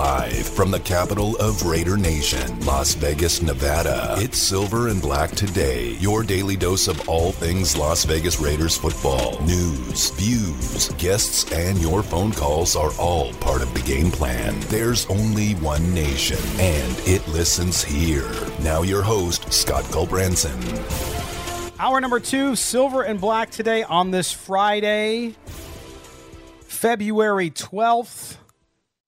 Live from the capital of Raider Nation, Las Vegas, Nevada. It's Silver and Black Today, your daily dose of all things Las Vegas Raiders football. News, views, guests, and your phone calls are all part of the game plan. There's only one nation, and it listens here. Now, your host, Scott Gulbranson. Hour number two, Silver and Black today on this Friday, February 12th.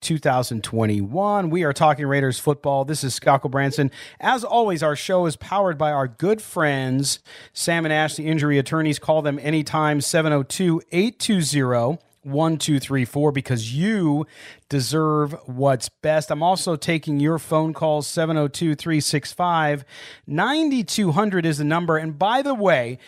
2021. We are talking Raiders football. This is Scott Branson. As always, our show is powered by our good friends, Sam and Ashley Injury Attorneys. Call them anytime, 702 820 1234 because you deserve what's best. I'm also taking your phone calls 702 365 9200 is the number. And by the way,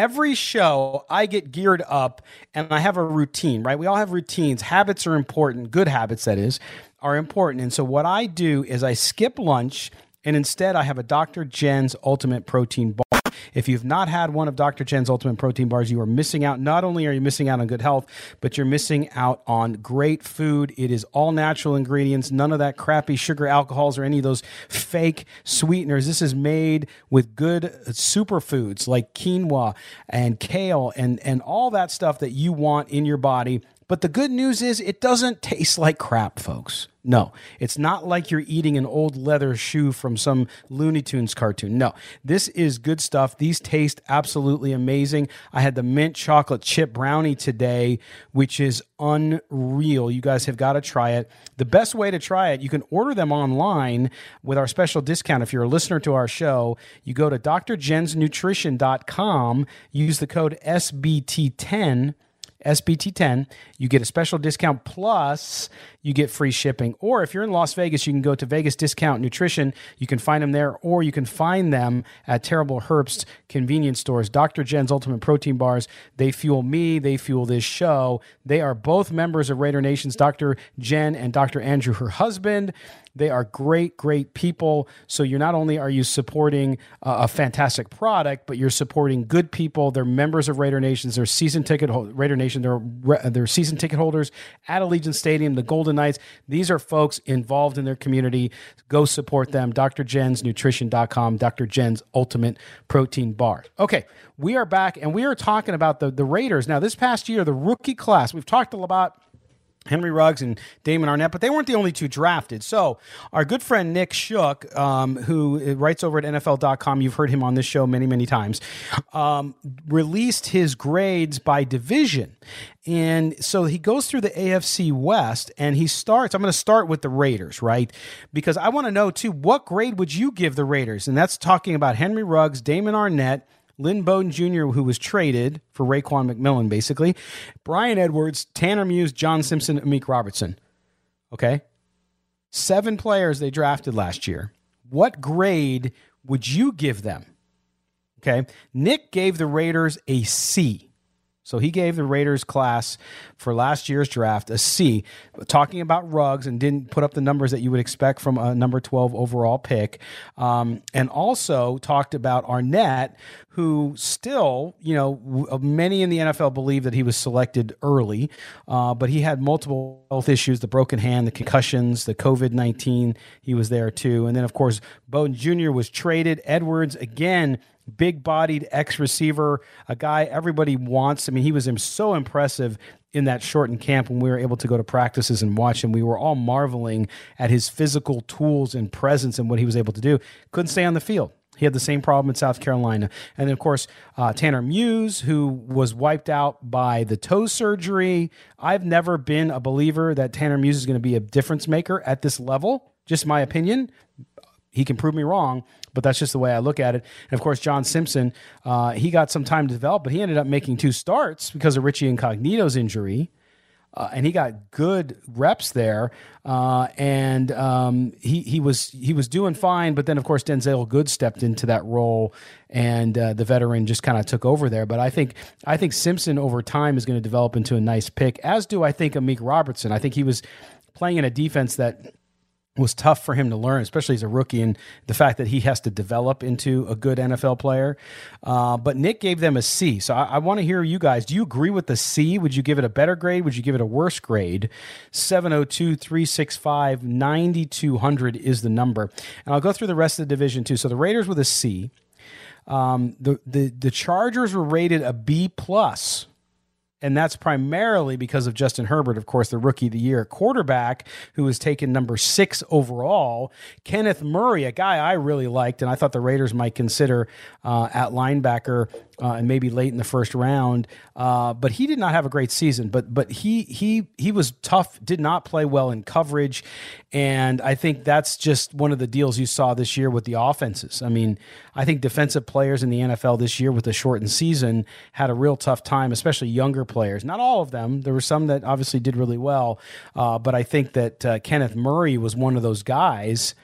every show I get geared up and I have a routine, right? We all have routines. Habits are important, good habits, that is, are important. And so what I do is I skip lunch and instead I have a Dr. Jen's Ultimate Protein Bar. If you've not had one of Dr. Jen's Ultimate Protein Bars, you are missing out. Not only are you missing out on good health, but you're missing out on great food. It is all natural ingredients, none of that crappy sugar alcohols or any of those fake sweeteners. This is made with good superfoods like quinoa and kale and, and all that stuff that you want in your body but the good news is it doesn't taste like crap, folks. No, it's not like you're eating an old leather shoe from some Looney Tunes cartoon. No, this is good stuff. These taste absolutely amazing. I had the mint chocolate chip brownie today, which is unreal. You guys have got to try it. The best way to try it, you can order them online with our special discount. If you're a listener to our show, you go to drjensnutrition.com, use the code SBT10 SBT10. You get a special discount plus you get free shipping. Or if you're in Las Vegas, you can go to Vegas Discount Nutrition. You can find them there, or you can find them at Terrible Herbst convenience stores. Dr. Jen's Ultimate Protein Bars, they fuel me, they fuel this show. They are both members of Raider Nations, Dr. Jen and Dr. Andrew, her husband. They are great, great people. So you're not only are you supporting a fantastic product, but you're supporting good people. They're members of Raider Nations. They're season ticket Raider Nation. They're they're season ticket holders at Allegiant Stadium, the Golden Knights. These are folks involved in their community. Go support them. DrJensNutrition.com. Dr. Jen's Ultimate Protein Bar. Okay, we are back and we are talking about the the Raiders. Now, this past year, the rookie class. We've talked a about Henry Ruggs and Damon Arnette, but they weren't the only two drafted. So, our good friend Nick Shook, um, who writes over at NFL.com, you've heard him on this show many, many times, um, released his grades by division. And so he goes through the AFC West and he starts. I'm going to start with the Raiders, right? Because I want to know, too, what grade would you give the Raiders? And that's talking about Henry Ruggs, Damon Arnette, Lynn Bowden Jr., who was traded for Raekwon McMillan, basically, Bryan Edwards, Tanner Muse, John Simpson, Amik Robertson. Okay. Seven players they drafted last year. What grade would you give them? Okay. Nick gave the Raiders a C. So he gave the Raiders class for last year's draft a C, talking about Ruggs and didn't put up the numbers that you would expect from a number 12 overall pick. Um, and also talked about Arnette, who still, you know, uh, many in the NFL believe that he was selected early, uh, but he had multiple health issues the broken hand, the concussions, the COVID 19. He was there too. And then, of course, Bowden Jr. was traded. Edwards, again, big bodied ex receiver, a guy everybody wants. I mean, he was so impressive in that shortened camp when we were able to go to practices and watch him. We were all marveling at his physical tools and presence and what he was able to do. Couldn't stay on the field. He had the same problem in South Carolina. And then, of course, uh, Tanner Muse, who was wiped out by the toe surgery. I've never been a believer that Tanner Muse is going to be a difference maker at this level, just my opinion. He can prove me wrong, but that's just the way I look at it. And of course, John Simpson, uh, he got some time to develop, but he ended up making two starts because of Richie Incognito's injury. Uh, and he got good reps there, uh, and um, he he was he was doing fine. But then, of course, Denzelle Good stepped into that role, and uh, the veteran just kind of took over there. But I think I think Simpson over time is going to develop into a nice pick, as do I think Amik Robertson. I think he was playing in a defense that was tough for him to learn, especially as a rookie, and the fact that he has to develop into a good NFL player. Uh, but Nick gave them a C. So I, I want to hear you guys. Do you agree with the C? Would you give it a better grade? Would you give it a worse grade? 702 365 9200 is the number. And I'll go through the rest of the division too. So the Raiders with a C. Um, the, the, the Chargers were rated a B plus and that's primarily because of Justin Herbert, of course, the rookie of the year quarterback, who was taken number six overall. Kenneth Murray, a guy I really liked, and I thought the Raiders might consider uh, at linebacker uh, and maybe late in the first round. Uh, but he did not have a great season. But but he he he was tough. Did not play well in coverage, and I think that's just one of the deals you saw this year with the offenses. I mean, I think defensive players in the NFL this year with the shortened season had a real tough time, especially younger players. Not all of them. There were some that obviously did really well, uh, but I think that uh, Kenneth Murray was one of those guys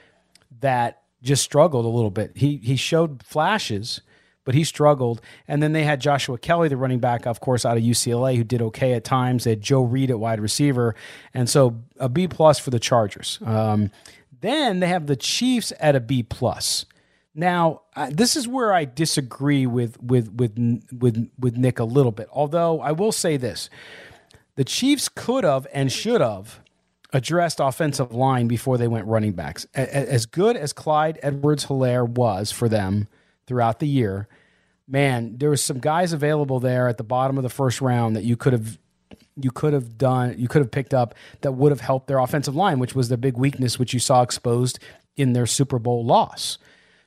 that just struggled a little bit. He he showed flashes but he struggled. And then they had Joshua Kelley, the running back, of course, out of UCLA, who did okay at times. They had Joe Reed at wide receiver, and so a B plus for the Chargers. Um, then they have the Chiefs at a B plus. Now, uh, this is where I disagree with with with with with Nick a little bit. Although I will say this: the Chiefs could have and should have addressed offensive line before they went running backs. As good as Clyde Edwards Helaire was for them throughout the year, man, there was some guys available there at the bottom of the first round that you could have you could have done you could have picked up that would have helped their offensive line, which was their big weakness, which you saw exposed in their Super Bowl loss.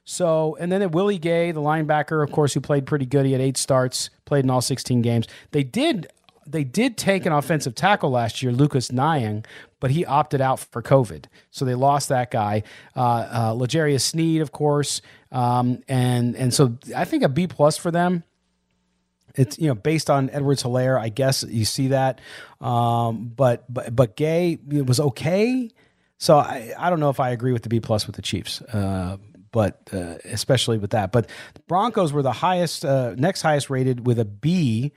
So, and then at Willie Gay, the linebacker, of course, who played pretty good. He had eight starts, played in all 16 games. They did they did take an offensive tackle last year, Lucas Niang, but he opted out for COVID. So they lost that guy. Uh, uh, L'Jarius Sneed, of course. Um, and, and so I think a B plus for them. It's you know based on Edwards Helaire, I guess you see that, um, but but but Gay it was okay. So I, I don't know if I agree with the B plus with the Chiefs. Uh, but uh, especially with that. But Broncos were the highest, uh, next highest rated with a B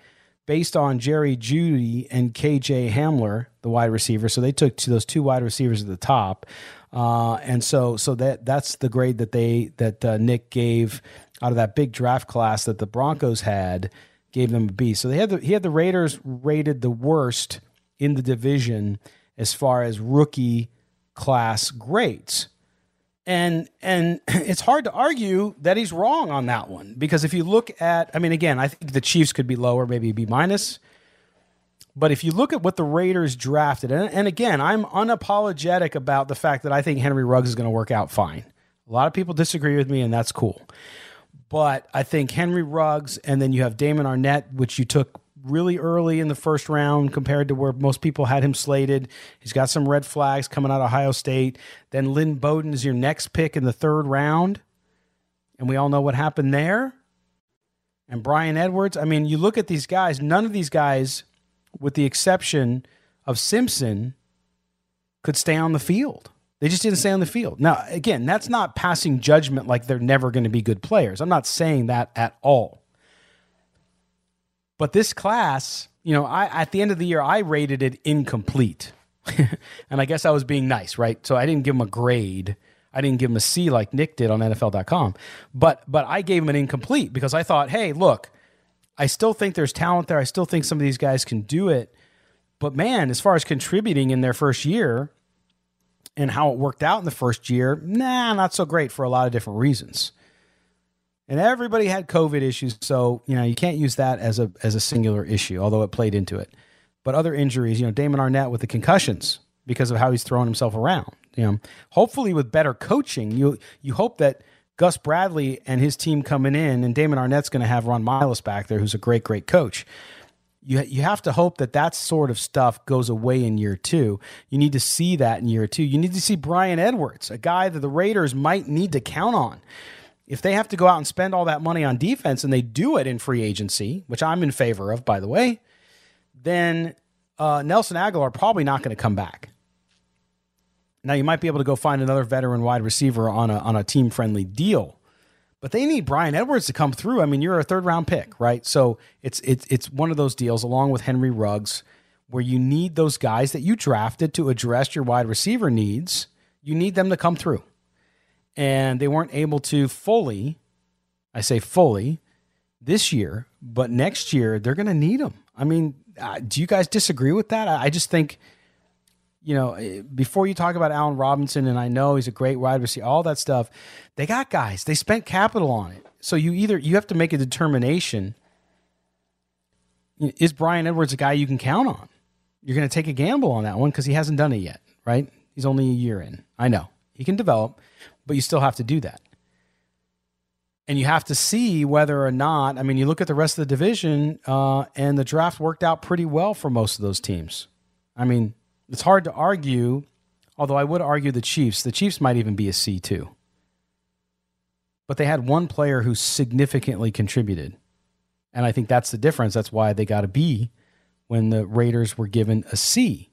based on Jerry Jeudy and KJ Hamler, the wide receiver. So they took to those two wide receivers at the top, uh, and so so that that's the grade that they that uh, Nick gave out of that big draft class that the Broncos had. Gave them a B. So they had the, he had the Raiders rated the worst in the division as far as rookie class grades and and it's hard to argue that he's wrong on that one because if you look at i mean again i think the chiefs could be lower maybe b minus but if you look at what the raiders drafted and, and again i'm unapologetic about the fact that i think henry ruggs is going to work out fine. A lot of people disagree with me and that's cool but i think henry ruggs and then you have damon arnette which you took really early in the first round compared to where most people had him slated. He's got some red flags coming out of Ohio State. Then Lynn Bowden is your next pick in the third round. And we all know what happened there. And Bryan Edwards. I mean, you look at these guys, none of these guys, with the exception of Simpson, could stay on the field. They just didn't stay on the field. Now, again, that's not passing judgment like they're never going to be good players. I'm not saying that at all. But this class, you know, I at the end of the year I rated it incomplete. and I guess I was being nice, right? So I didn't give him a grade. I didn't give him a C like Nick did on NFL.com. But but I gave him an incomplete because I thought, hey, look, I still think there's talent there. I still think some of these guys can do it. But man, as far as contributing in their first year and how it worked out in the first year, nah, not so great for a lot of different reasons and everybody had COVID issues. So you know you can't use that as a as a singular issue, although it played into it. But other injuries, you know, Damon Arnette with the concussions because of how he's throwing himself around. You know, hopefully with better coaching, you you hope that Gus Bradley and his team coming in, and Damon Arnette's going to have Ron Milus back there, who's a great great coach. You, you have to hope that that sort of stuff goes away in year two. You need to see that in year two. You need to see Bryan Edwards, a guy that the Raiders might need to count on if they have to go out and spend all that money on defense and they do it in free agency, which I'm in favor of, by the way, then uh, Nelson Agholor probably not going to come back. Now you might be able to go find another veteran wide receiver on a on a team friendly deal, but they need Bryan Edwards to come through. I mean, you're a third round pick, right? So it's it's it's one of those deals along with Henry Ruggs where you need those guys that you drafted to address your wide receiver needs You need them to come through. And they weren't able to fully, I say fully, this year, but next year they're going to need them. I mean, uh, do you guys disagree with that? I, I just think, you know, eh, before you talk about Allen Robinson, and I know he's a great wide receiver, all that stuff, they got guys. They spent capital on it. So you either you have to make a determination. Is Bryan Edwards a guy you can count on? You're going to take a gamble on that one because he hasn't done it yet, right? He's only a year in. I know he can develop, but you still have to do that and you have to see whether or not. I mean, you look at the rest of the division, uh, and the draft worked out pretty well for most of those teams. I mean, it's hard to argue, although I would argue the Chiefs. The Chiefs might even be a C two, but they had one player who significantly contributed, and I think that's the difference. That's why they got a B when the Raiders were given a C.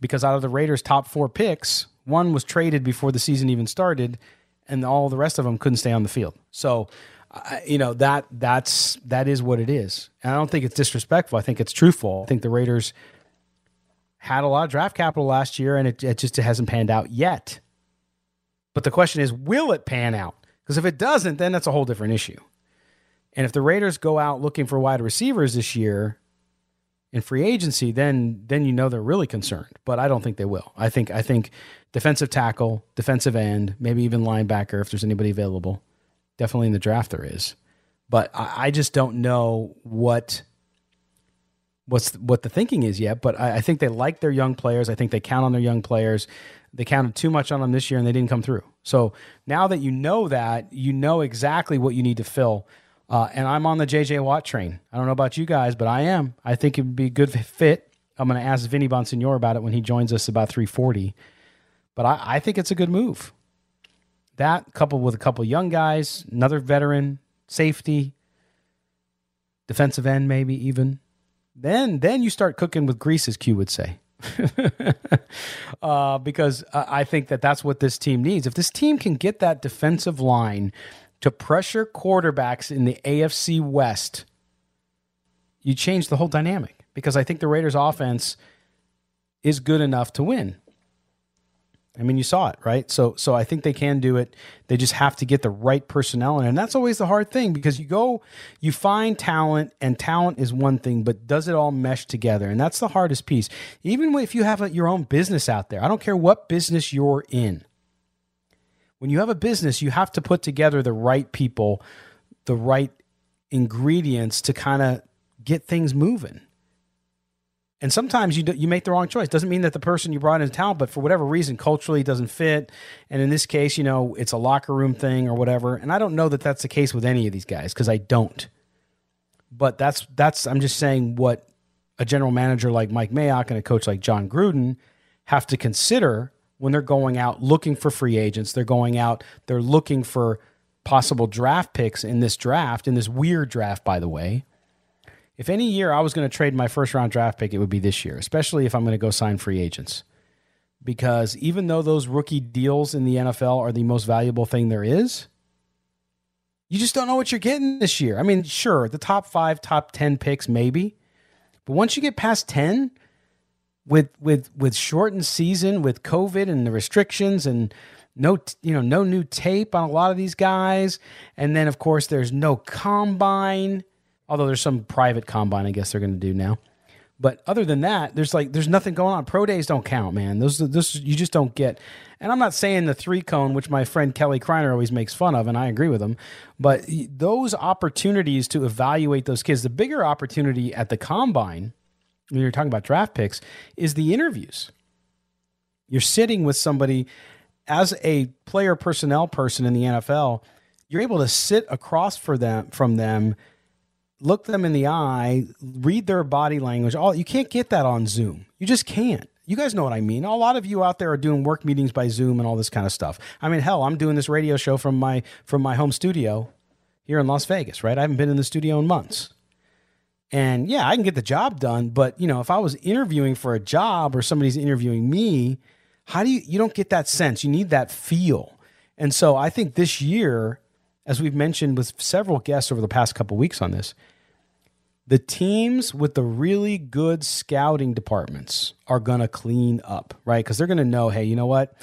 Because out of the Raiders' top four picks, one was traded before the season even started, and all the rest of them couldn't stay on the field. So, uh, you know that that's that is what it is. And I don't think it's disrespectful. I think it's truthful. I think the Raiders had a lot of draft capital last year, and it, it just hasn't panned out yet. But the question is, will it pan out? Because if it doesn't, then that's a whole different issue. And if the Raiders go out looking for wide receivers this year in free agency, then then you know they're really concerned. But I don't think they will. I think I think defensive tackle, defensive end, maybe even linebacker if there's anybody available. Definitely in the draft there is, but I, I just don't know what what's what the thinking is yet. But I, I, think they like their young players. I think they count on their young players. They counted too much on them this year, and they didn't come through. So now that you know that, you know exactly what you need to fill. Uh, and I'm on the JJ Watt train. I don't know about you guys, but I am. I think it would be a good fit. I'm going to ask Vinny Bonsignore about it when he joins us about 340. But I, I think it's a good move. That coupled with a couple young guys, another veteran, safety, defensive end, maybe even. Then then you start cooking with grease, as Q would say. uh, because I think that that's what this team needs. If this team can get that defensive line to pressure quarterbacks in the AFC West, you change the whole dynamic. Because I think the Raiders' offense is good enough to win. I mean, you saw it, right? So, so I think they can do it. They just have to get the right personnel in, and that's always the hard thing because you go, you find talent, and talent is one thing, but does it all mesh together? And that's the hardest piece. Even if you have a, your own business out there, I don't care what business you're in. When you have a business, you have to put together the right people, the right ingredients to kind of get things moving. And sometimes you you make the wrong choice. Doesn't mean that the person you brought into town, but for whatever reason, culturally doesn't fit. And in this case, you know, it's a locker room thing or whatever. And I don't know that that's the case with any of these guys because I don't. But that's that's I'm just saying what a general manager like Mike Mayock and a coach like John Gruden have to consider when they're going out looking for free agents. They're going out, they're looking for possible draft picks in this draft, in this weird draft, by the way. If any year I was going to trade my first round draft pick, it would be this year, especially if I'm going to go sign free agents. Because even though those rookie deals in the NFL are the most valuable thing there is, you just don't know what you're getting this year. I mean, sure, the top five, top 10 picks, maybe. But once you get past 10, with with with shortened season, with COVID and the restrictions and no you know no new tape on a lot of these guys and then of course there's no combine Although there's some private combine, I guess they're going to do now. But other than that, there's like there's nothing going on. Pro days don't count, man. Those this you just don't get. And I'm not saying the three cone, which my friend Kelly Kreiner always makes fun of, and I agree with him. But those opportunities to evaluate those kids, the bigger opportunity at the combine, when you're talking about draft picks, is the interviews. You're sitting with somebody as a player personnel person in the NFL. You're able to sit across for them from them look them in the eye, read their body language. All you can't get that on Zoom. You just can't. You guys know what I mean. A lot of you out there are doing work meetings by Zoom and all this kind of stuff. I mean, hell, I'm doing this radio show from my from my home studio here in Las Vegas, right? I haven't been in the studio in months. And yeah, I can get the job done, but you know, if I was interviewing for a job or somebody's interviewing me, how do you you don't get that sense. You need that feel. And so I think this year as we've mentioned with several guests over the past couple weeks on this, the teams with the really good scouting departments are going to clean up, right? Because they're going to know, hey, you know what?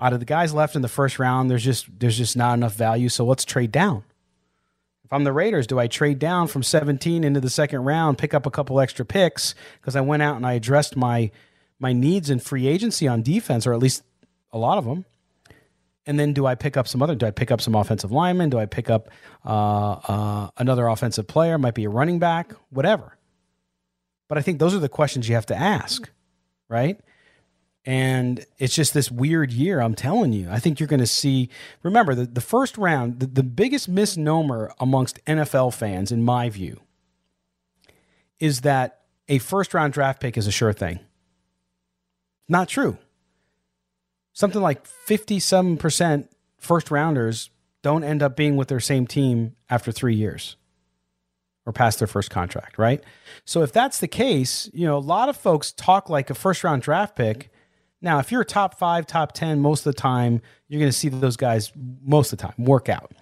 Out of the guys left in the first round, there's just there's just not enough value, so let's trade down. If I'm the Raiders, do I trade down from 17 into the second round, pick up a couple extra picks because I went out and I addressed my my needs in free agency on defense, or at least a lot of them? And then do I pick up some other? Do I pick up some offensive linemen? Do I pick up uh, uh, another offensive player? Might be a running back, whatever. But I think those are the questions you have to ask, right? And it's just this weird year. I'm telling you. I think you're going to see. Remember, the, the first round, the, the biggest misnomer amongst NFL fans, in my view, is that a first round draft pick is a sure thing. Not true something like 57% first rounders don't end up being with their same team after three years or past their first contract, right? So if that's the case, you know, a lot of folks talk like a first round draft pick. Now, if you're a top five, top 10, most of the time, you're going to see those guys most of the time work out.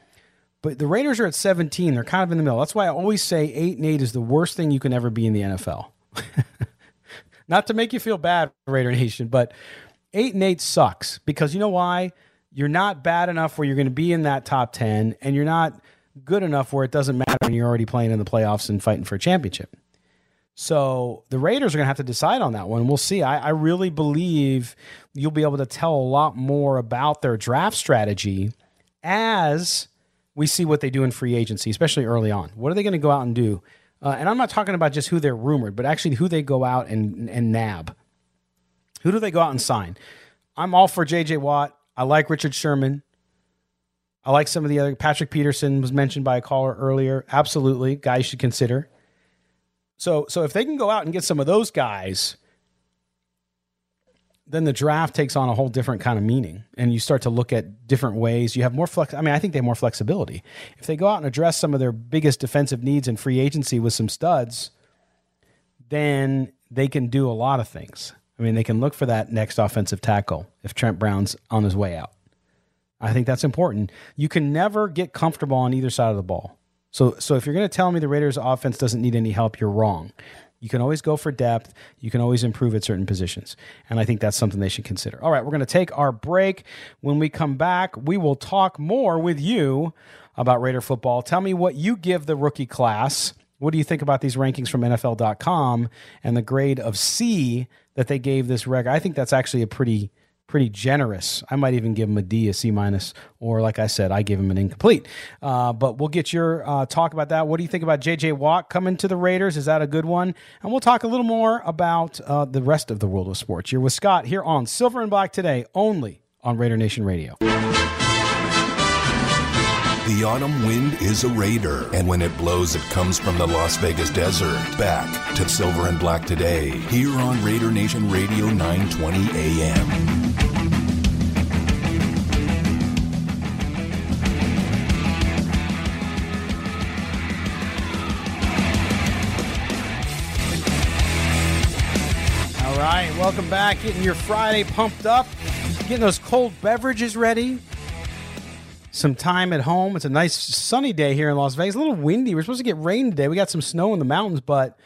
But the Raiders are at 17. They're kind of in the middle. That's why I always say eight and eight is the worst thing you can ever be in the NFL. Not to make you feel bad, Raider Nation, but eight and eight sucks because you know why? You're not bad enough where you're going to be in that top 10, and you're not good enough where it doesn't matter when you're already playing in the playoffs and fighting for a championship. So the Raiders are going to have to decide on that one. We'll see. I, I, really believe you'll be able to tell a lot more about their draft strategy as we see what they do in free agency, especially early on. What are they going to go out and do? Uh, and I'm not talking about just who they're rumored, but actually who they go out and, and nab. Who do they go out and sign? I'm all for JJ Watt. I like Richard Sherman. I like some of the other. Patrick Peterson was mentioned by a caller earlier. Absolutely, guys should consider. So, so if they can go out and get some of those guys, then the draft takes on a whole different kind of meaning, and you start to look at different ways. You have more flex. I mean, I think they have more flexibility if they go out and address some of their biggest defensive needs in free agency with some studs. Then they can do a lot of things. I mean, they can look for that next offensive tackle if Trent Brown's on his way out. I think that's important. You can never get comfortable on either side of the ball. So, so if you're going to tell me the Raiders' offense doesn't need any help, you're wrong. You can always go for depth. You can always improve at certain positions. And I think that's something they should consider. All right, we're going to take our break. When we come back, we will talk more with you about Raider football. Tell me what you give the rookie class. What do you think about these rankings from NFL.com and the grade of C that they gave this record. I think that's actually a pretty pretty generous. I might even give him a D, a C minus, or like I said, I give him an incomplete. Uh, but we'll get your uh, talk about that. What do you think about J.J. Watt coming to the Raiders? Is that a good one? And we'll talk a little more about uh, the rest of the world of sports. You're with Scott here on Silver and Black today, only on Raider Nation Radio. The autumn wind is a raider, and when it blows, it comes from the Las Vegas desert. Back to Silver and Black today, here on Raider Nation Radio 920 AM. All right, welcome back. Getting your Friday pumped up, getting those cold beverages ready some time at home. It's a nice sunny day here in Las Vegas. A little windy. We're supposed to get rain today. We got some snow in the mountains, but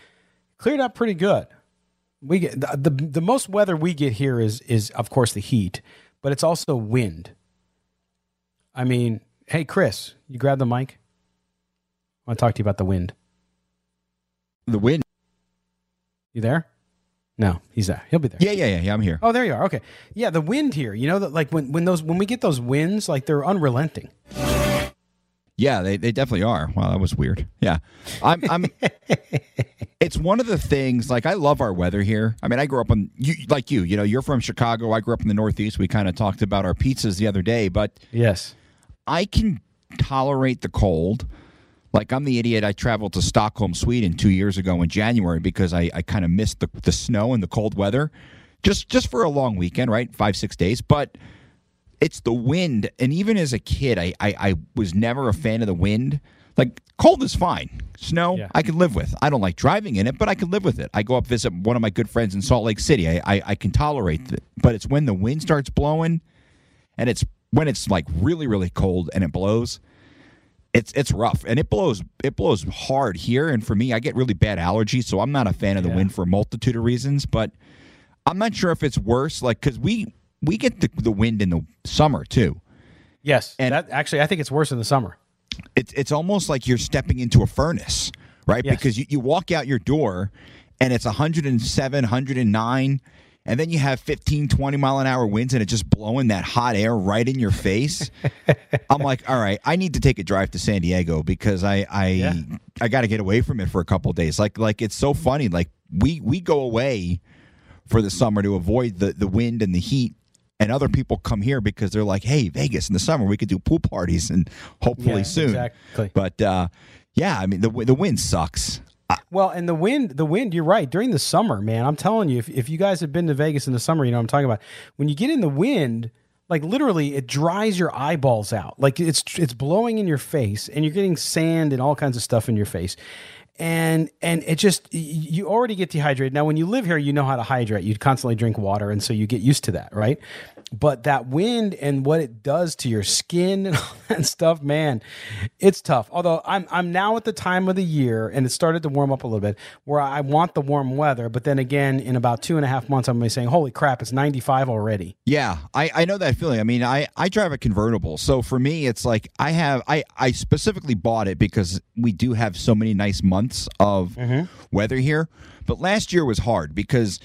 cleared up pretty good. We get the, the, the most weather we get here is is of course the heat, but it's also wind. I mean, hey Chris, you grab the mic. I want to talk to you about the wind. The wind. You there? No, he's there. He'll be there. Yeah, yeah, yeah, yeah. I'm here. Oh, there you are. Okay. Yeah, the wind here. You know that like when when those when we get those winds, like they're unrelenting. Yeah, they, they definitely are. Wow, that was weird. Yeah, I'm. I'm it's one of the things. Like I love our weather here. I mean, I grew up on you, like you. You know, you're from Chicago. I grew up in the Northeast. We kind of talked about our pizzas the other day, but yes, I can tolerate the cold. Like I'm the idiot. I traveled to Stockholm, Sweden, two years ago in January because I, I kind of missed the, the snow and the cold weather, just just for a long weekend, right? Five six days. But it's the wind, and even as a kid, I I, I was never a fan of the wind. Like cold is fine. Snow yeah. I can live with. I don't like driving in it, but I can live with it. I go up visit one of my good friends in Salt Lake City. I I, I can tolerate it. But it's when the wind starts blowing, and it's when it's like really really cold and it blows it's it's rough and it blows it blows hard here and for me I get really bad allergies so I'm not a fan of the Yeah. wind for a multitude of reasons but I'm not sure if it's worse like cuz we we get the, the wind in the summer too Yes, And- that actually I think it's worse in the summer. it's it's almost like you're stepping into a furnace right Yes. because you, you walk out your door and it's 107 109 and then you have 15 20 mile an hour winds and it's just blowing that hot air right in your face i'm like all right i need to take a drive to san diego because i i Yeah. i got to get away from it for a couple of days like like it's so funny like we we go away for the summer to avoid the the wind and the heat and other people come here because they're like hey vegas in the summer we could do pool parties and hopefully Yeah, soon exactly. but uh yeah i mean the the wind sucks Well, and the wind, the wind, you're right. During the summer, man, I'm telling you, if, if you guys have been to Vegas in the summer, you know what I'm talking about. When you get in the wind, like literally it dries your eyeballs out. Like it's it's blowing in your face and you're getting sand and all kinds of stuff in your face. And and it just you already get dehydrated. Now when you live here, you know how to hydrate. You constantly drink water and so you get used to that, right? But that wind and what it does to your skin and all that stuff, man, it's tough. Although I'm I'm now at the time of the year and it started to warm up a little bit where I want the warm weather, but then again in about two and a half months I'm gonna be saying, Holy crap, it's 95 already. Yeah, I, I know that feeling. I mean, I, I drive a convertible, so for me, it's like I have I I specifically bought it because we do have so many nice months of mm-hmm. weather here. But last year was hard because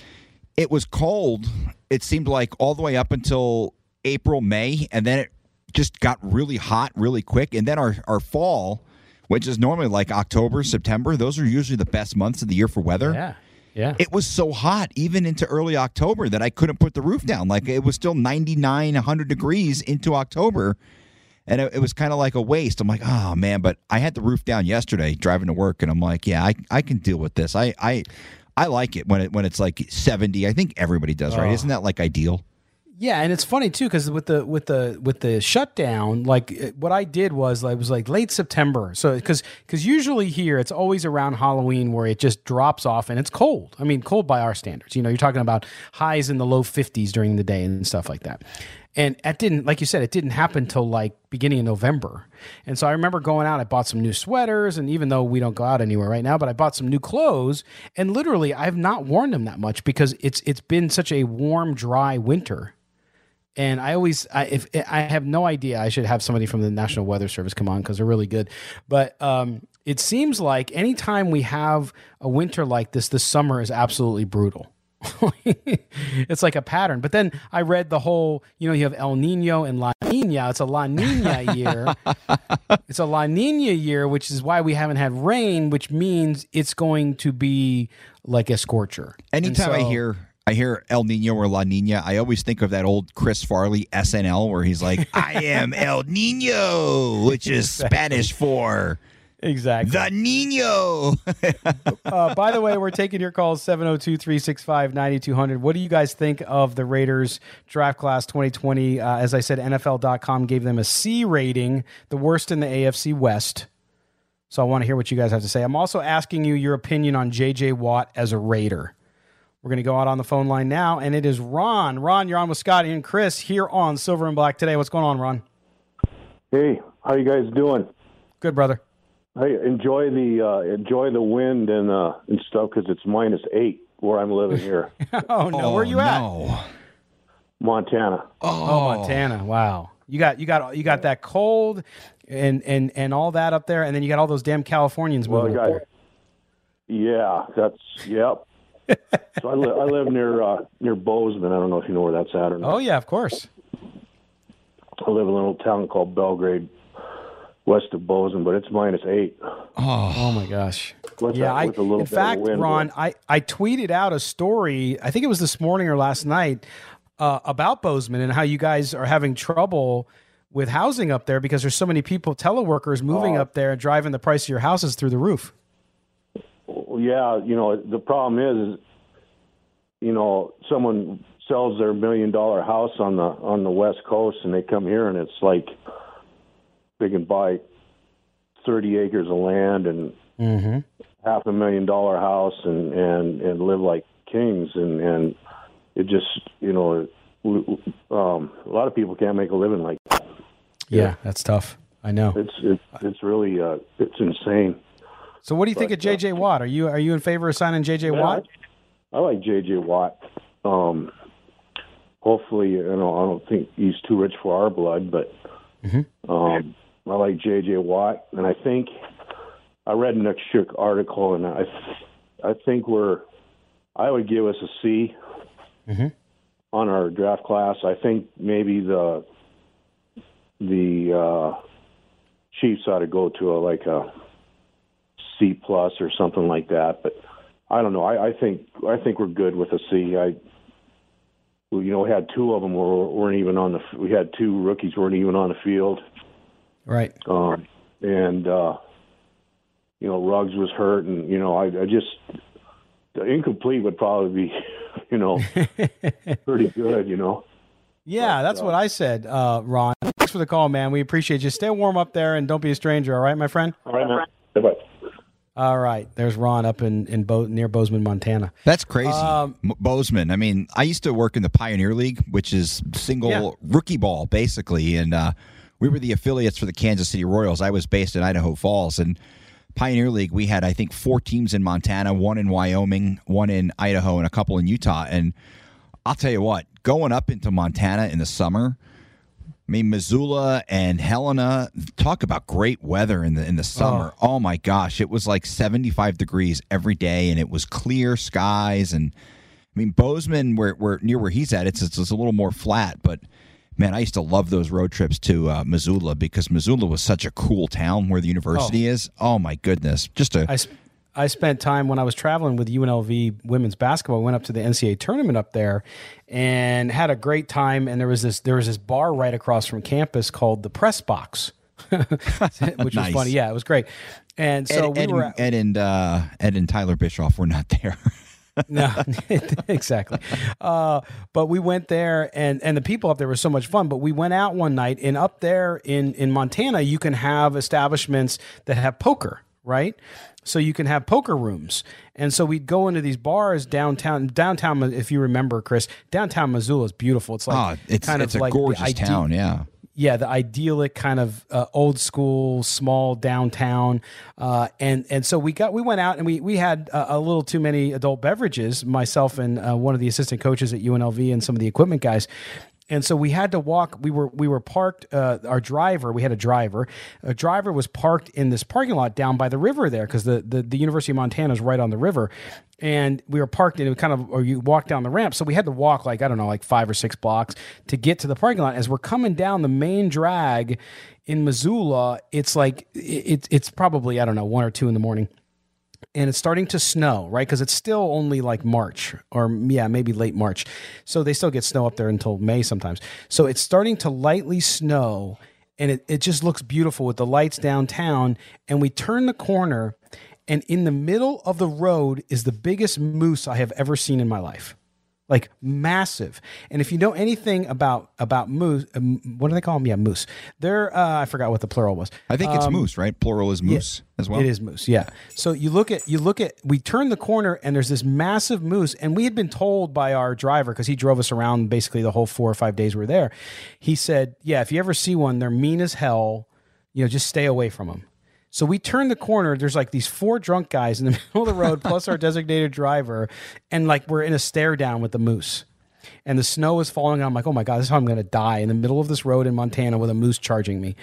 it was cold. It seemed like all the way up until April, May, and then it just got really hot really quick. And then our our fall, which is normally like October, September, those are usually the best months of the year for weather Yeah. Yeah. it was so hot even into early October that I couldn't put the roof down. Like it was still 99, 100 degrees into October. And it, it was kind of like a waste. I'm like, oh man, but I had the roof down yesterday driving to work, and I'm like, yeah, I, I can deal with this. I, I I like it when it when it's like 70. I think everybody does, right? Isn't that like ideal? Yeah, and it's funny too because with the with the with the shutdown, like what I did was like, was like late September. So because because usually here it's always around Halloween where it just drops off and it's cold. I mean, cold by our standards. You know, you're talking about highs in the low 50s during the day and stuff like that. And that didn't, like you said, it didn't happen till like beginning of November. And so I remember going out. I bought some new sweaters, and even though we don't go out anywhere right now, but I bought some new clothes. And literally, I've not worn them that much because it's it's been such a warm, dry winter and I always, I, if I have no idea, I should have somebody from the National Weather Service come on because they're really good. But um, it seems like anytime we have a winter like this, the summer is absolutely brutal. it's like a pattern. But then I read the whole, you know, you have El Nino and La Nina. It's a La Nina year. it's a La Nina year, which is why we haven't had rain, which means it's going to be like a scorcher. Anytime I hear I hear El Nino or La Nina, I always think of that old Chris Farley SNL where he's like, "I am El Nino," which is Spanish for exactly. the Nino. Uh, by the way, we're taking your calls 702 365 9200. What do you guys think of the Raiders draft class 2020? Uh, as I said, NFL.com gave them a C rating, the worst in the AFC West. So I want to hear what you guys have to say. I'm also asking you your opinion on JJ Watt as a Raider. We're going to go out on the phone line now, and it is Ron. Ron, you're on with Scotty and Chris here on Silver and Black today. What's going on, Ron? Hey, how you guys doing? Good, brother. Hey, enjoy the uh, enjoy the wind and uh, and stuff because it's minus eight where I'm living here, Oh, no. Where are you at? No. Montana. Oh, Montana! Wow, you got you got you got that cold and and and all that up there, and then you got all those damn Californians moving I up got, yeah, that's yep. so I, li- I live near uh, near Bozeman. I don't know if you know where that's at or not. Oh yeah, of course. I live in a little town called Belgrade, west of Bozeman, but it's minus eight. Oh my gosh. With yeah, a, I, with a in fact, wind. Ron, I, I tweeted out a story. I think it was this morning or last night uh, about Bozeman and how you guys are having trouble with housing up there because there's so many people, teleworkers, moving Oh. up there and driving the price of your houses through the roof. Yeah, you know, the problem is, is, you know, someone sells their million dollar house on the on the west coast and they come here and it's like they can buy 30 acres of land and Mm-hmm. half a million dollar house and and and live like kings and and it just, you know, um a lot of people can't make a living like that. Yeah, that's tough. I know. It's it's it's really uh, it's insane. So what do you think of But, uh, JJ Watt? Are you are you in favor of signing JJ Yeah, Watt? I, I like J.J. Watt. Um, hopefully, you know, I don't think he's too rich for our blood, but um, I like J.J. Watt, and I think I read Nick Shook article, and I I think we're I would give us a C on our draft class. I think maybe the the uh, Chiefs ought to go to a like a C plus or something like that. But I don't know. I, I think I think we're good with a C. I you know we had two of them were, weren't even on the. We had two rookies weren't even on the field, Right. um, and uh, you know Ruggs was hurt, and you know I, I just the incomplete would probably be you know pretty good. You know. Yeah, that's what I said, uh, Ron. Thanks for the call, man. We appreciate you. Stay warm up there and don't be a stranger. All right, my friend. All right, man. Bye. All right. There's Ron up in in Bo- near Bozeman, Montana. That's crazy. Um, Bozeman. I mean, I used to work in the Pioneer League, which is single Yeah. rookie ball, basically. And uh, we were the affiliates for the Kansas City Royals. I was based in Idaho Falls. And Pioneer League, we had, I think, four teams in Montana, one in Wyoming, one in Idaho, and a couple in Utah. And I'll tell you what, going up into Montana in the summer, I mean, Missoula and Helena talk about great weather in the in the oh. summer. Oh. my gosh, it was like 75 degrees every day, and it was clear skies. And I mean, Bozeman, where where near where he's at, it's it's, it's a little more flat. But man, I used to love those road trips to uh, Missoula because Missoula was such a cool town where the university is. Oh my goodness, just a I, sp- I spent time when I was traveling with UNLV women's basketball. Went up to the NCAA tournament up there, and had a great time. And there was this there was this bar right across from campus called the Press Box, which was funny. Yeah, it was great. And so Ed, we Ed, were and, Ed and uh, Ed and Tyler Bischoff were not there. no, exactly. Uh, but we went there, and and the people up there were so much fun. But we went out one night, and up there in in Montana, you can have establishments that have poker, right? So you can have poker rooms, and so we'd go into these bars downtown. Downtown, if you remember, Chris, downtown Missoula is beautiful. It's like oh, it's kind it's of a like gorgeous town. Yeah. Yeah, the idyllic kind of uh, old school, small downtown, uh, and and so we got we went out and we we had a, little too many adult beverages. Myself and uh, one of the assistant coaches at UNLV and some of the equipment guys. And so we had to walk. We were we were parked. Uh, our driver, we had a driver. A driver was parked in this parking lot down by the river there because the, the the University of Montana is right on the river, and we were parked in kind of or you walk down the ramp. So we had to walk like I don't know like five or six blocks to get to the parking lot. As we're coming down the main drag in Missoula, it's like it, it's probably I don't know one or two in the morning and it's starting to snow, right? Because it's still only like March or yeah, maybe late March. So they still get snow up there until May sometimes. So it's starting to lightly snow and it, it just looks beautiful with the lights downtown. And we turn the corner, and in the middle of the road is the biggest moose I have ever seen in my life. Like massive, and if you know anything about about moose, um, what do they call them? Yeah, moose. They're uh, I forgot what the plural was. I think it's moose, right? Plural is moose as well. Um, It is moose, yeah. So you look at you look at we turn the corner and there's this massive moose, and we had been told by our driver because he drove us around basically the whole four or five days we were there. He said, "Yeah, if you ever see one, they're mean as hell. You know, just stay away from them." So we turn the corner. There's like these four drunk guys in the middle of the road, plus our designated driver, and like we're in a stare down with the moose and the snow is falling. I'm like, oh my God, this is how I'm going to die in the middle of this road in Montana with a moose charging me.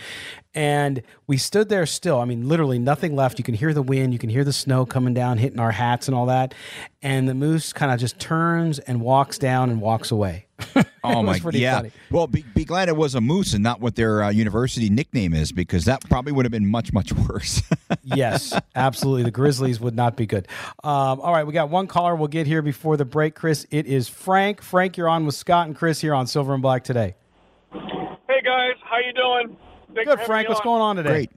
And we stood there still. I mean, literally nothing left. You can hear the wind, you can hear the snow coming down, hitting our hats and all that. And the moose kind of just turns and walks down and walks away. Oh It was my, pretty yeah. funny. Well, be, be glad it was a moose and not what their uh, university nickname is, because that probably would have been much, much worse. yes, absolutely. The Grizzlies would not be good. Um, all right, we got one caller we'll get here before the break, Chris. It is Frank. Frank, you're on with Scott and Chris here on Silver and Black today. Hey guys, how you doing? Thanks Good, Frank. me What's going on today? Great.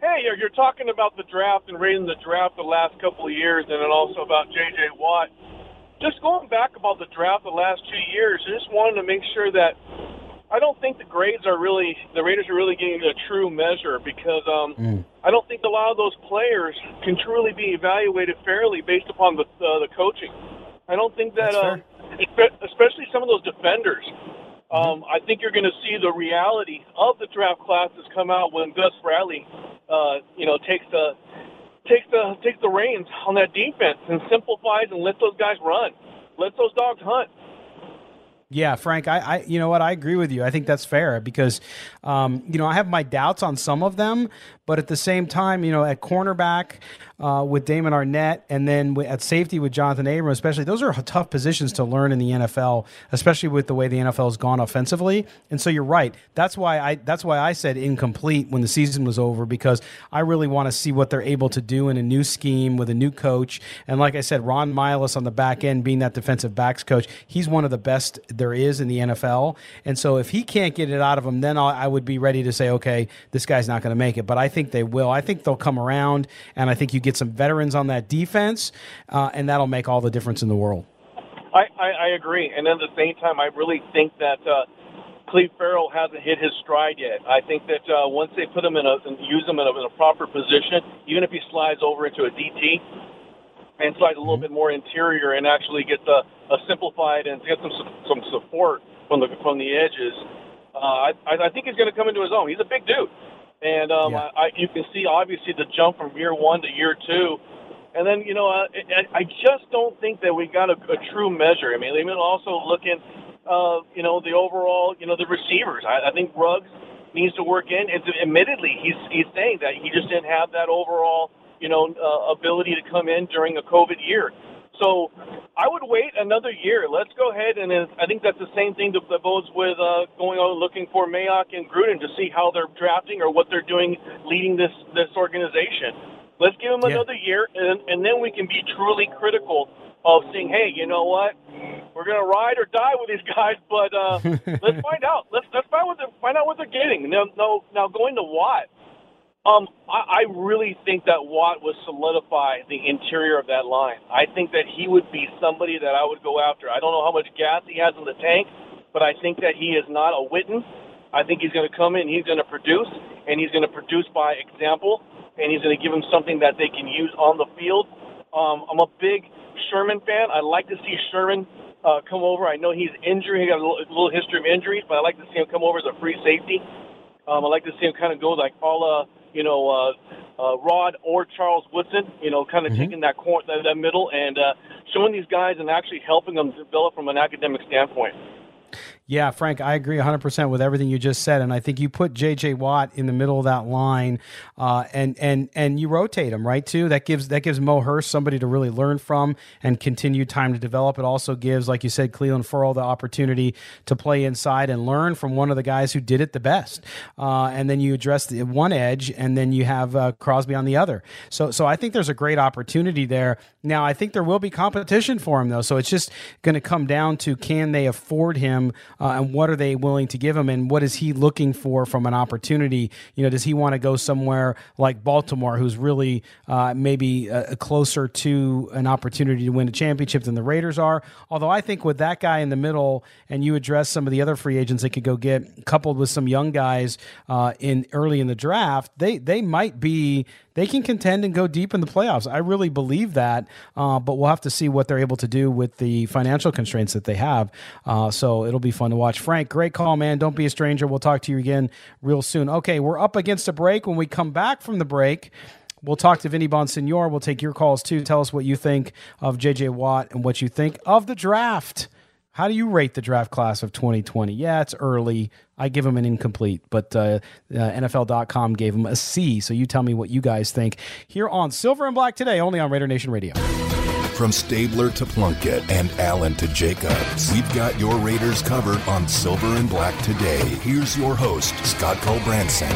Hey, you're, you're talking about the draft and rating the draft the last couple of years, and then also about J.J. Watt. Just going back about the draft the last two years, I just wanted to make sure that I don't think the grades are really the Raiders are really getting a true measure because um, I don't think a lot of those players can truly be evaluated fairly based upon the uh, the coaching. I don't think that, um, especially some of those defenders. Um, I think you're going to see the reality of the draft classes come out when Gus Bradley, uh, you know, takes the takes the takes the reins on that defense and simplifies and lets those guys run, let those dogs hunt. Yeah, Frank, I, I, you know what, I agree with you. I think that's fair because, um, you know, I have my doubts on some of them, but at the same time, you know, at cornerback uh, with Damon Arnette, and then at safety with Johnathan Abram, especially, those are tough positions to learn in the NFL, especially with the way the NFL has gone offensively. And so you're right. That's why I that's why I said incomplete when the season was over because I really want to see what they're able to do in a new scheme with a new coach. And like I said, Ron Milus on the back end, being that defensive backs coach, he's one of the best there is in the NFL. And so if he can't get it out of him, then I would be ready to say, okay, this guy's not going to make it. But I think think they will. I think they'll come around, and I think you get some veterans on that defense, uh, and that'll make all the difference in the world. I, I, I agree, and at the same time, I really think that uh, Clelin Ferrell hasn't hit his stride yet. I think that uh, once they put him in a and use him in a, in a proper position, even if he slides over into a DT and slides a little mm-hmm. bit more interior and actually gets a, a simplified and gets some some support from the from the edges, uh, I, I think he's going to come into his own. He's a big dude. And um, yeah. I, you can see obviously the jump from year one to year two. And then, you know, I, I just don't think that we got a, a true measure. I mean, even also looking, uh, you know, the overall, you know, the receivers. I, I think Ruggs needs to work in. And admittedly, he's he's saying that he just didn't have that overall, you know, uh, ability to come in during a COVID year. So I would wait another year. Let's go ahead and I think that's the same thing that bodes with uh, going on looking for Mayock and Gruden to see how they're drafting or what they're doing leading this this organization. Let's give them another year, and, and then we can be truly critical of saying, hey, you know what, we're gonna ride or die with these guys, but uh, let's find out. Let's let's find what find out what they're getting. Now, now, now going to Watt. Um, I, I really think that Watt would solidify the interior of that line. I think that he would be somebody that I would go after. I don't know how much gas he has in the tank, but I think that he is not a Witten. I think he's going to come in, he's going to produce, and he's going to produce by example, and he's going to give them something that they can use on the field. Um, I'm a big Sherman fan. I'd like to see Sherman uh, come over. I know he's injured. He got a little, a little history of injuries, but I'd like to see him come over as a free safety. Um, I'd like to see him kind of go like Paula you know, uh, uh, Rod or Charles Woodson, you know, kind of mm-hmm. taking that, cor- that, that middle and uh, showing these guys and actually helping them develop from an academic standpoint. Yeah, Frank, I agree 100% with everything you just said. And I think you put J.J. Watt in the middle of that line uh, and, and, and you rotate him, right, too? That gives, that gives Mo Hurst somebody to really learn from and continue time to develop. It also gives, like you said, Clelin Ferrell the opportunity to play inside and learn from one of the guys who did it the best. Uh, and then you address the one edge and then you have uh, Crosby on the other. So, so I think there's a great opportunity there. Now, I think there will be competition for him, though. So it's just going to come down to can they afford him uh, and what are they willing to give him, and what is he looking for from an opportunity? You know, does he want to go somewhere like Baltimore, who's really uh, maybe uh, closer to an opportunity to win a championship than the Raiders are? Although I think with that guy in the middle, and you address some of the other free agents they could go get, coupled with some young guys uh, in early in the draft, they they might be they can contend and go deep in the playoffs. I really believe that, uh, but we'll have to see what they're able to do with the financial constraints that they have. Uh, so it'll be fun to watch. Frank, great call, man. Don't be a stranger. We'll talk to you again real soon. Okay, we're up against a break. When we come back from the break, We'll talk to Vinny Bonsignore. We'll take your calls too. Tell us what you think of JJ Watt and what you think of the draft. How do you rate the draft class of 2020? Yeah, it's early. I give him an incomplete, but uh, uh, NFL.com gave him a C. So you tell me what you guys think here on Silver and Black today, only on Raider Nation Radio. From Stabler to Plunkett and Allen to Jacobs, we've got your Raiders covered on Silver and Black today. Here's your host, Scott Gulbransen.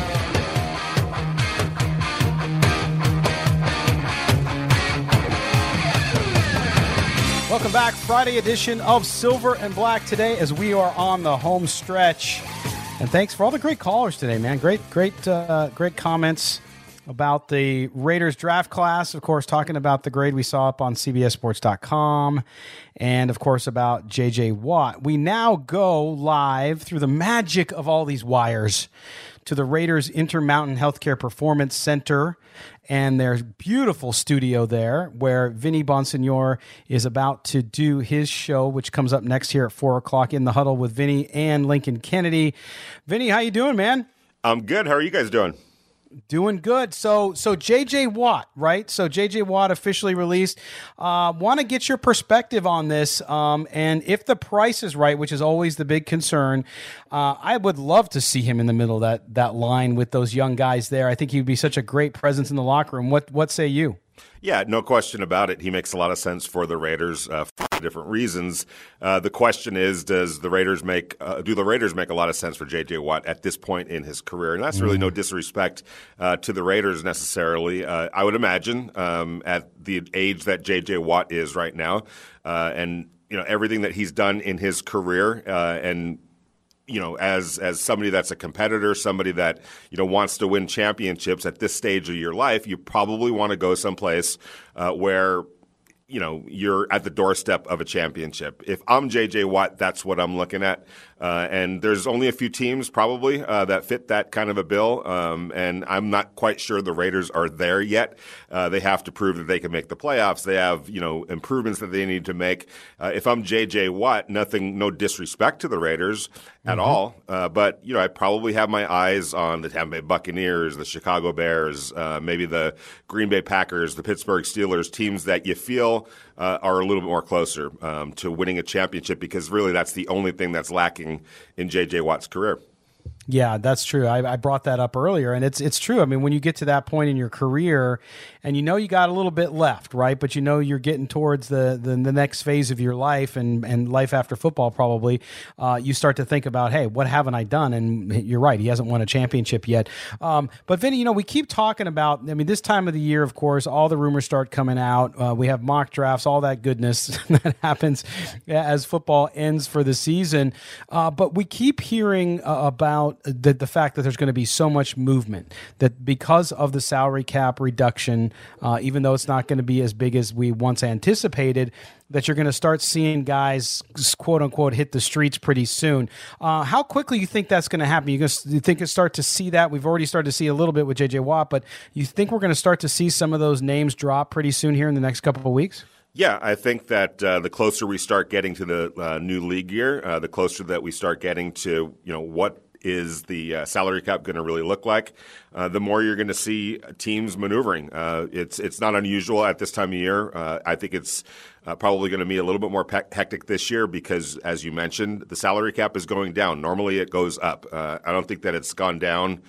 Welcome back, Friday edition of Silver and Black today as we are on the home stretch. And thanks for all the great callers today, man. Great, great, uh, great comments about the Raiders draft class. Of course, talking about the grade we saw up on CBSSports.com, and of course about JJ Watt. We now go live through the magic of all these wires to the Raiders Intermountain Healthcare Performance Center and their beautiful studio there where Vinny Bonsignore is about to do his show, which comes up next here at four o'clock in the huddle with Vinny and Lincoln Kennedy. Vinny, how you doing, man? I'm good. How are you guys doing? Doing good. So, so JJ Watt, right? So JJ Watt officially released. Uh, Want to get your perspective on this, um, and if the price is right, which is always the big concern. Uh, I would love to see him in the middle that that line with those young guys there. I think he'd be such a great presence in the locker room. What What say you? Yeah, no question about it. He makes a lot of sense for the Raiders uh, for different reasons. Uh, the question is, does the Raiders make uh, do the Raiders make a lot of sense for J.J. Watt at this point in his career? And that's really no disrespect uh, to the Raiders necessarily. Uh, I would imagine um, at the age that J.J. Watt is right now, uh, and you know everything that he's done in his career, and you know, as as somebody that's a competitor, somebody that you know wants to win championships at this stage of your life, you probably want to go someplace uh, where you know you're at the doorstep of a championship. If I'm JJ Watt, that's what I'm looking at. Uh, and there's only a few teams probably uh, that fit that kind of a bill. Um, and I'm not quite sure the Raiders are there yet. Uh, they have to prove that they can make the playoffs. They have you know improvements that they need to make. Uh, if I'm JJ Watt, nothing, no disrespect to the Raiders at mm-hmm. all, uh, but you know I probably have my eyes on the Tampa Bay Buccaneers, the Chicago Bears, uh, maybe the Green Bay Packers, the Pittsburgh Steelers, teams that you feel uh, are a little bit more closer um, to winning a championship because really that's the only thing that's lacking in J.J. Watt's career. Yeah, that's true. I, I, brought that up earlier, and it's it's true. I mean, when you get to that point in your career, and you know you got a little bit left, right? But you know you're getting towards the the, the next phase of your life, and and life after football, probably. Uh, you start to think about, hey, what haven't I done? And you're right, he hasn't won a championship yet. Um, but Vinny, you know, we keep talking about. I mean, this time of the year, of course, all the rumors start coming out. Uh, we have mock drafts, all that goodness that happens as football ends for the season. Uh, but we keep hearing uh, about about the, the fact that there's going to be so much movement that because of the salary cap reduction, uh, even though it's not going to be as big as we once anticipated, that you're going to start seeing guys quote unquote hit the streets pretty soon. Uh, how quickly you think that's going to happen? You, going you think you start to see that? We've already started to see a little bit with JJ Watt, but you think we're going to start to see some of those names drop pretty soon here in the next couple of weeks? Yeah, I think that uh, the closer we start getting to the uh, new league year, uh, the closer that we start getting to you know what is the uh, salary cap going to really look like? Uh, the more you're going to see teams maneuvering. Uh, it's it's not unusual at this time of year. Uh, I think it's uh, probably going to be a little bit more pe- hectic this year because, as you mentioned, the salary cap is going down. Normally, it goes up. I don't think that it's gone down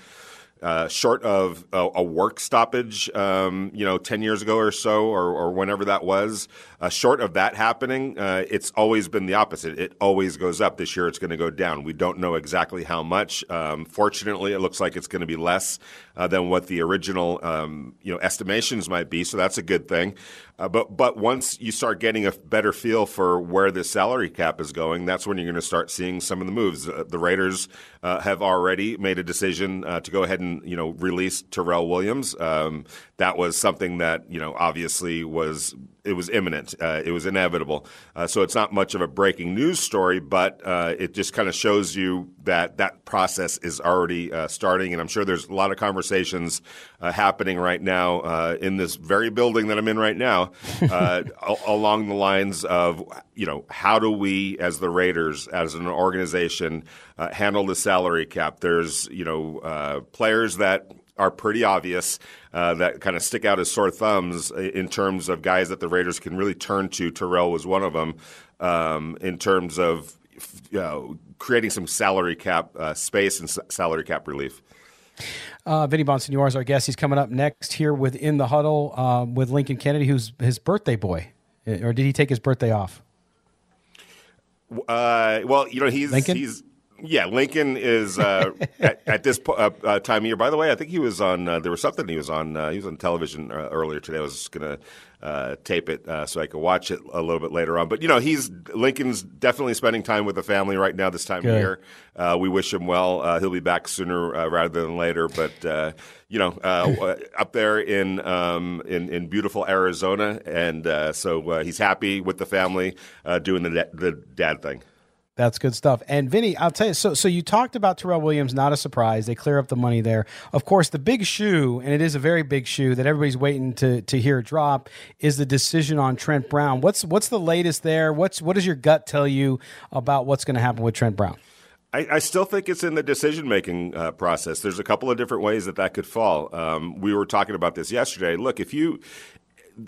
uh, short of a, a work stoppage, um, you know, 10 years ago or so, or, or whenever that was, uh, short of that happening, uh, it's always been the opposite. It always goes up. This year it's going to go down. We don't know exactly how much. Um, fortunately, it looks like it's going to be less uh, than what the original, um, you know, estimations might be. So that's a good thing. Uh, but but once you start getting a better feel for where the salary cap is going, that's when you're going to start seeing some of the moves. Uh, the Raiders uh, have already made a decision uh, to go ahead and you know release Tyrell Williams. Um, that was something that you know obviously was it was imminent. Uh, it was inevitable. Uh, so it's not much of a breaking news story, but uh, it just kind of shows you that that process is already uh, starting. And I'm sure there's a lot of conversations uh, happening right now uh, in this very building that I'm in right now, along the lines of you know how do we, as the Raiders, as an organization, handle the salary cap? There's you know players that are pretty obvious uh, that kind of stick out as sore thumbs in terms of guys that the Raiders can really turn to. Tyrell was one of them um, in terms of you know, creating some salary cap uh, space and salary cap relief. Uh, Vinny Bonsignore is our guest. He's coming up next here within the huddle uh, with Lincoln Kennedy, who's his birthday boy, or did he take his birthday off? Uh, well, you know he's Lincoln? he's yeah, Lincoln is uh, at, at, this po- uh, uh, time of year. By the way, I think he was on. Uh, there was something he was on. Uh, he was on television uh, earlier today. I was going to tape it so I could watch it a little bit later on. But you know, he's Lincoln's definitely spending time with the family right now. This time Good. of year, we wish him well. he'll be back sooner rather than later. But you know, up there in, um, in in beautiful Arizona, and so he's happy with the family doing the the dad thing. That's good stuff. And Vinny, I'll tell you. So, so you talked about Tyrell Williams. Not a surprise. They clear up the money there. Of course, the big shoe, and it is a very big shoe that everybody's waiting to to hear drop, is the decision on Trent Brown. What's what's the latest there? What's what does your gut tell you about what's going to happen with Trent Brown? I, I, still think it's in the decision making uh, process. There's a couple of different ways that that could fall. Um, we were talking about this yesterday. Look, if you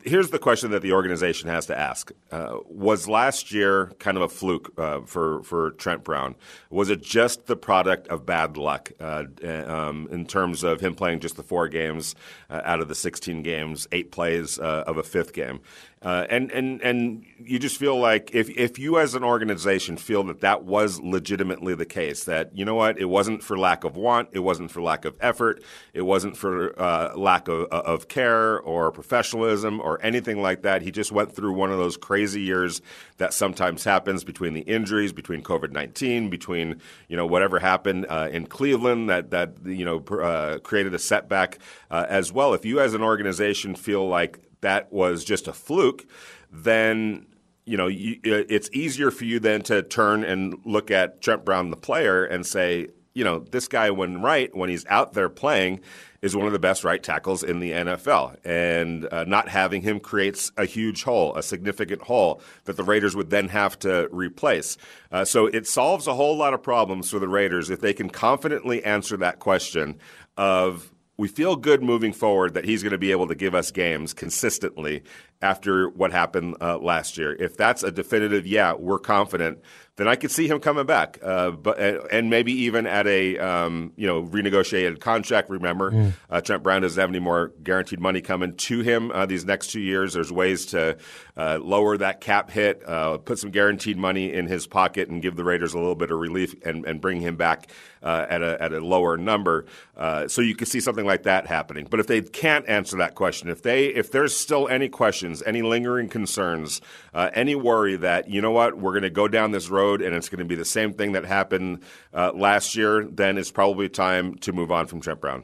here's the question that the organization has to ask: uh, Was last year kind of a fluke uh, for for Trent Brown? Was it just the product of bad luck uh, um, in terms of him playing just the four games uh, out of the 16 games, eight plays uh, of a fifth game? Uh, and and and you just feel like if if you as an organization feel that that was legitimately the case, that you know what, it wasn't for lack of want, it wasn't for lack of effort, it wasn't for uh, lack of, of care or professionalism or anything like that. He just went through one of those crazy years that sometimes happens between the injuries, between COVID nineteen, between you know whatever happened uh, in Cleveland that that you know uh, created a setback uh, as well. If you as an organization feel like that was just a fluke, then you know you, it's easier for you then to turn and look at Trent Brown, the player, and say, you know, this guy, when right, when he's out there playing, is one of the best right tackles in the NFL. And uh, not having him creates a huge hole, a significant hole that the Raiders would then have to replace. Uh, so it solves a whole lot of problems for the Raiders if they can confidently answer that question of we feel good moving forward that he's going to be able to give us games consistently after what happened uh, last year. If that's a definitive, yeah, we're confident then I could see him coming back, uh, but and maybe even at a um, you know renegotiated contract. Remember, mm. uh, Trent Brown doesn't have any more guaranteed money coming to him uh, these next two years. There's ways to uh, lower that cap hit, uh, put some guaranteed money in his pocket, and give the Raiders a little bit of relief and, and bring him back uh, at a at a lower number. so you could see something like that happening. But if they can't answer that question, if they if there's still any questions, any lingering concerns, any worry that you know what we're going to go down this road road and it's going to be the same thing that happened uh, last year, then it's probably time to move on from Trent Brown.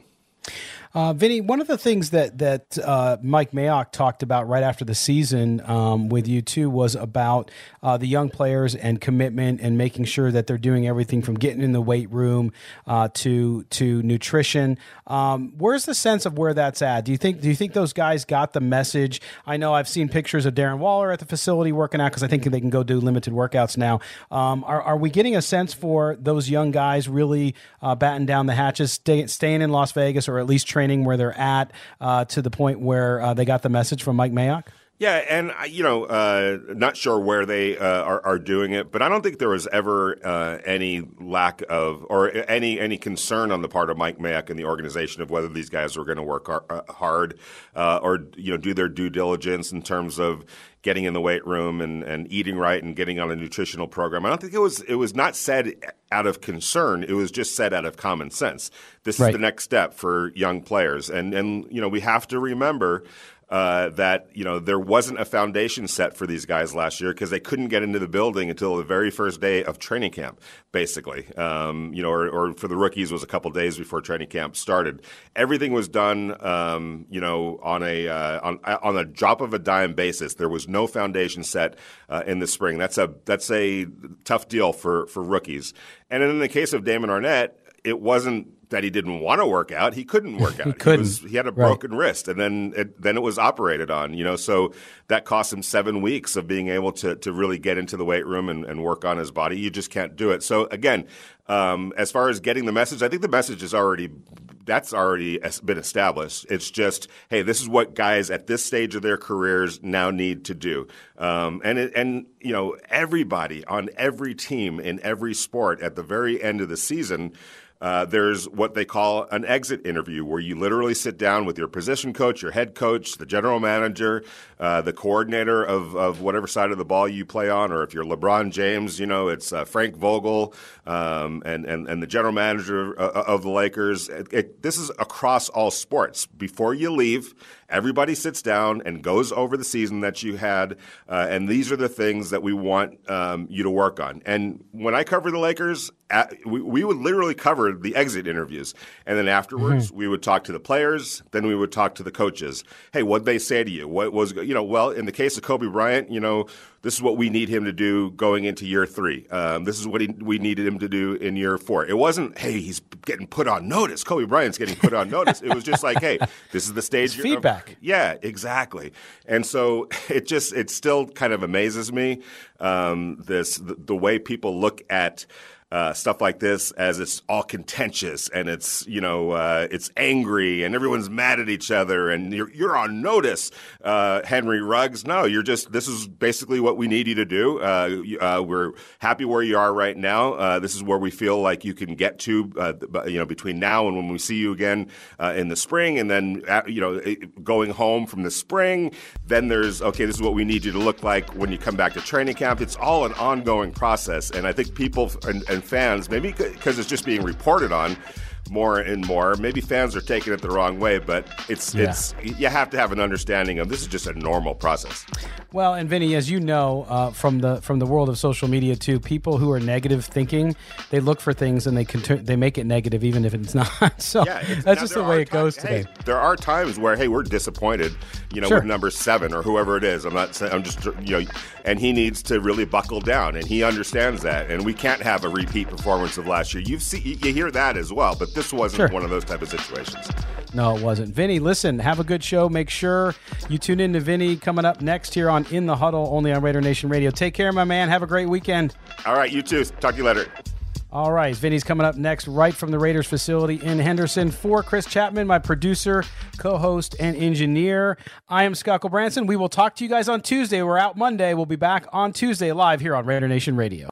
Uh, Vinny, one of the things that that uh, Mike Mayock talked about right after the season um, with you too was about uh, the young players and commitment and making sure that they're doing everything from getting in the weight room uh, to to nutrition. Um, where's the sense of where that's at? Do you think do you think those guys got the message? I know I've seen pictures of Darren Waller at the facility working out because I think they can go do limited workouts now. Um, are, are we getting a sense for those young guys really uh, batting down the hatches, stay, staying in Las Vegas, or at least training? Training where they're at uh, to the point where uh, they got the message from Mike Mayock? Yeah, and uh, you know, uh, not sure where they uh, are, are, doing it, but I don't think there was ever uh, any lack of or any any concern on the part of Mike Mayock and the organization of whether these guys were going to work hard uh, or you know do their due diligence in terms of getting in the weight room and, and eating right and getting on a nutritional program. I don't think it was it was not said out of concern. It was just said out of common sense. This right. is the next step for young players, and and you know we have to remember uh, that you know there wasn't a foundation set for these guys last year because they couldn't get into the building until the very first day of training camp, basically. Um, you know, or, or, for the rookies was a couple days before training camp started. Everything was done, um, you know, on a uh, on on a drop of a dime basis. There was no foundation set uh, in the spring. That's a that's a tough deal for for rookies. And in the case of Damon Arnette, it wasn't that he didn't want to work out. He couldn't work out. he couldn't. He, was, he had a broken right. wrist, and then it, then it was operated on. You know, so that cost him seven weeks of being able to to really get into the weight room and, and work on his body. You just can't do it. So again, um, as far as getting the message, I think the message is already that's already been established. It's just, hey, this is what guys at this stage of their careers now need to do. Um, and it, and you know, everybody on every team in every sport at the very end of the season uh, there's what they call an exit interview, where you literally sit down with your position coach, your head coach, the general manager, uh, the coordinator of, of whatever side of the ball you play on, or if you're LeBron James, you know it's uh, Frank Vogel um, and, and and the general manager uh, of the Lakers. It, it, this is across all sports. Before you leave, everybody sits down and goes over the season that you had, uh, and these are the things that we want um, you to work on. And when I cover the Lakers, at, we, we would literally cover the exit interviews, and then afterwards Mm-hmm. we would talk to the players. Then we would talk to the coaches. Hey, what they say to you? What was you know? Well, in the case of Kobe Bryant, you know, this is what we need him to do going into year three. Um, this is what he, we needed him to do in year four. It wasn't, hey, he's getting put on notice. Kobe Bryant's getting put on notice. It was just like, hey, this is the stage. It's of- feedback. yeah, exactly. And so it just it still kind of amazes me um, this the, the way people look at. Uh, stuff like this as it's all contentious and it's you know uh, it's angry and everyone's mad at each other and you're you're on notice, uh, Henry Ruggs. No, you're just this is basically what we need you to do. Uh, uh, we're happy where you are right now. Uh, this is where we feel like you can get to, you know, between now and when we see you again in the spring, and then you know going home from the spring. Then there's okay, this is what we need you to look like when you come back to training camp. It's all an ongoing process, and I think people and, and fans, maybe because it's just being reported on more and more. Maybe fans are taking it the wrong way, but it's Yeah. it's you have to have an understanding of this is just a normal process. Well, and Vinny, as you know uh, from the from the world of social media too, people who are negative thinking, they look for things and they can they make it negative even if it's not. so Yeah, it's- that's just the way it goes times- hey, today. there are times where hey, we're disappointed, you know, Sure. with number seven or whoever it is. I'm not saying I'm just you know, and he needs to really buckle down, and he understands that, and we can't have a repeat performance of last year. You've seen you hear that as well, but this wasn't Sure. one of those type of situations. No, it wasn't. Vinny, listen, have a good show. Make sure you tune in to Vinny coming up next here on In the Huddle, only on Raider Nation Radio. Take care, my man. Have a great weekend. All right, you too. Talk to you later. All right, Vinny's coming up next, right from the Raiders facility in Henderson. For Chris Chapman, my producer, co host, and engineer, I am Scott Branson. We will talk to you guys on Tuesday. We're out Monday. We'll be back on Tuesday live here on Raider Nation Radio.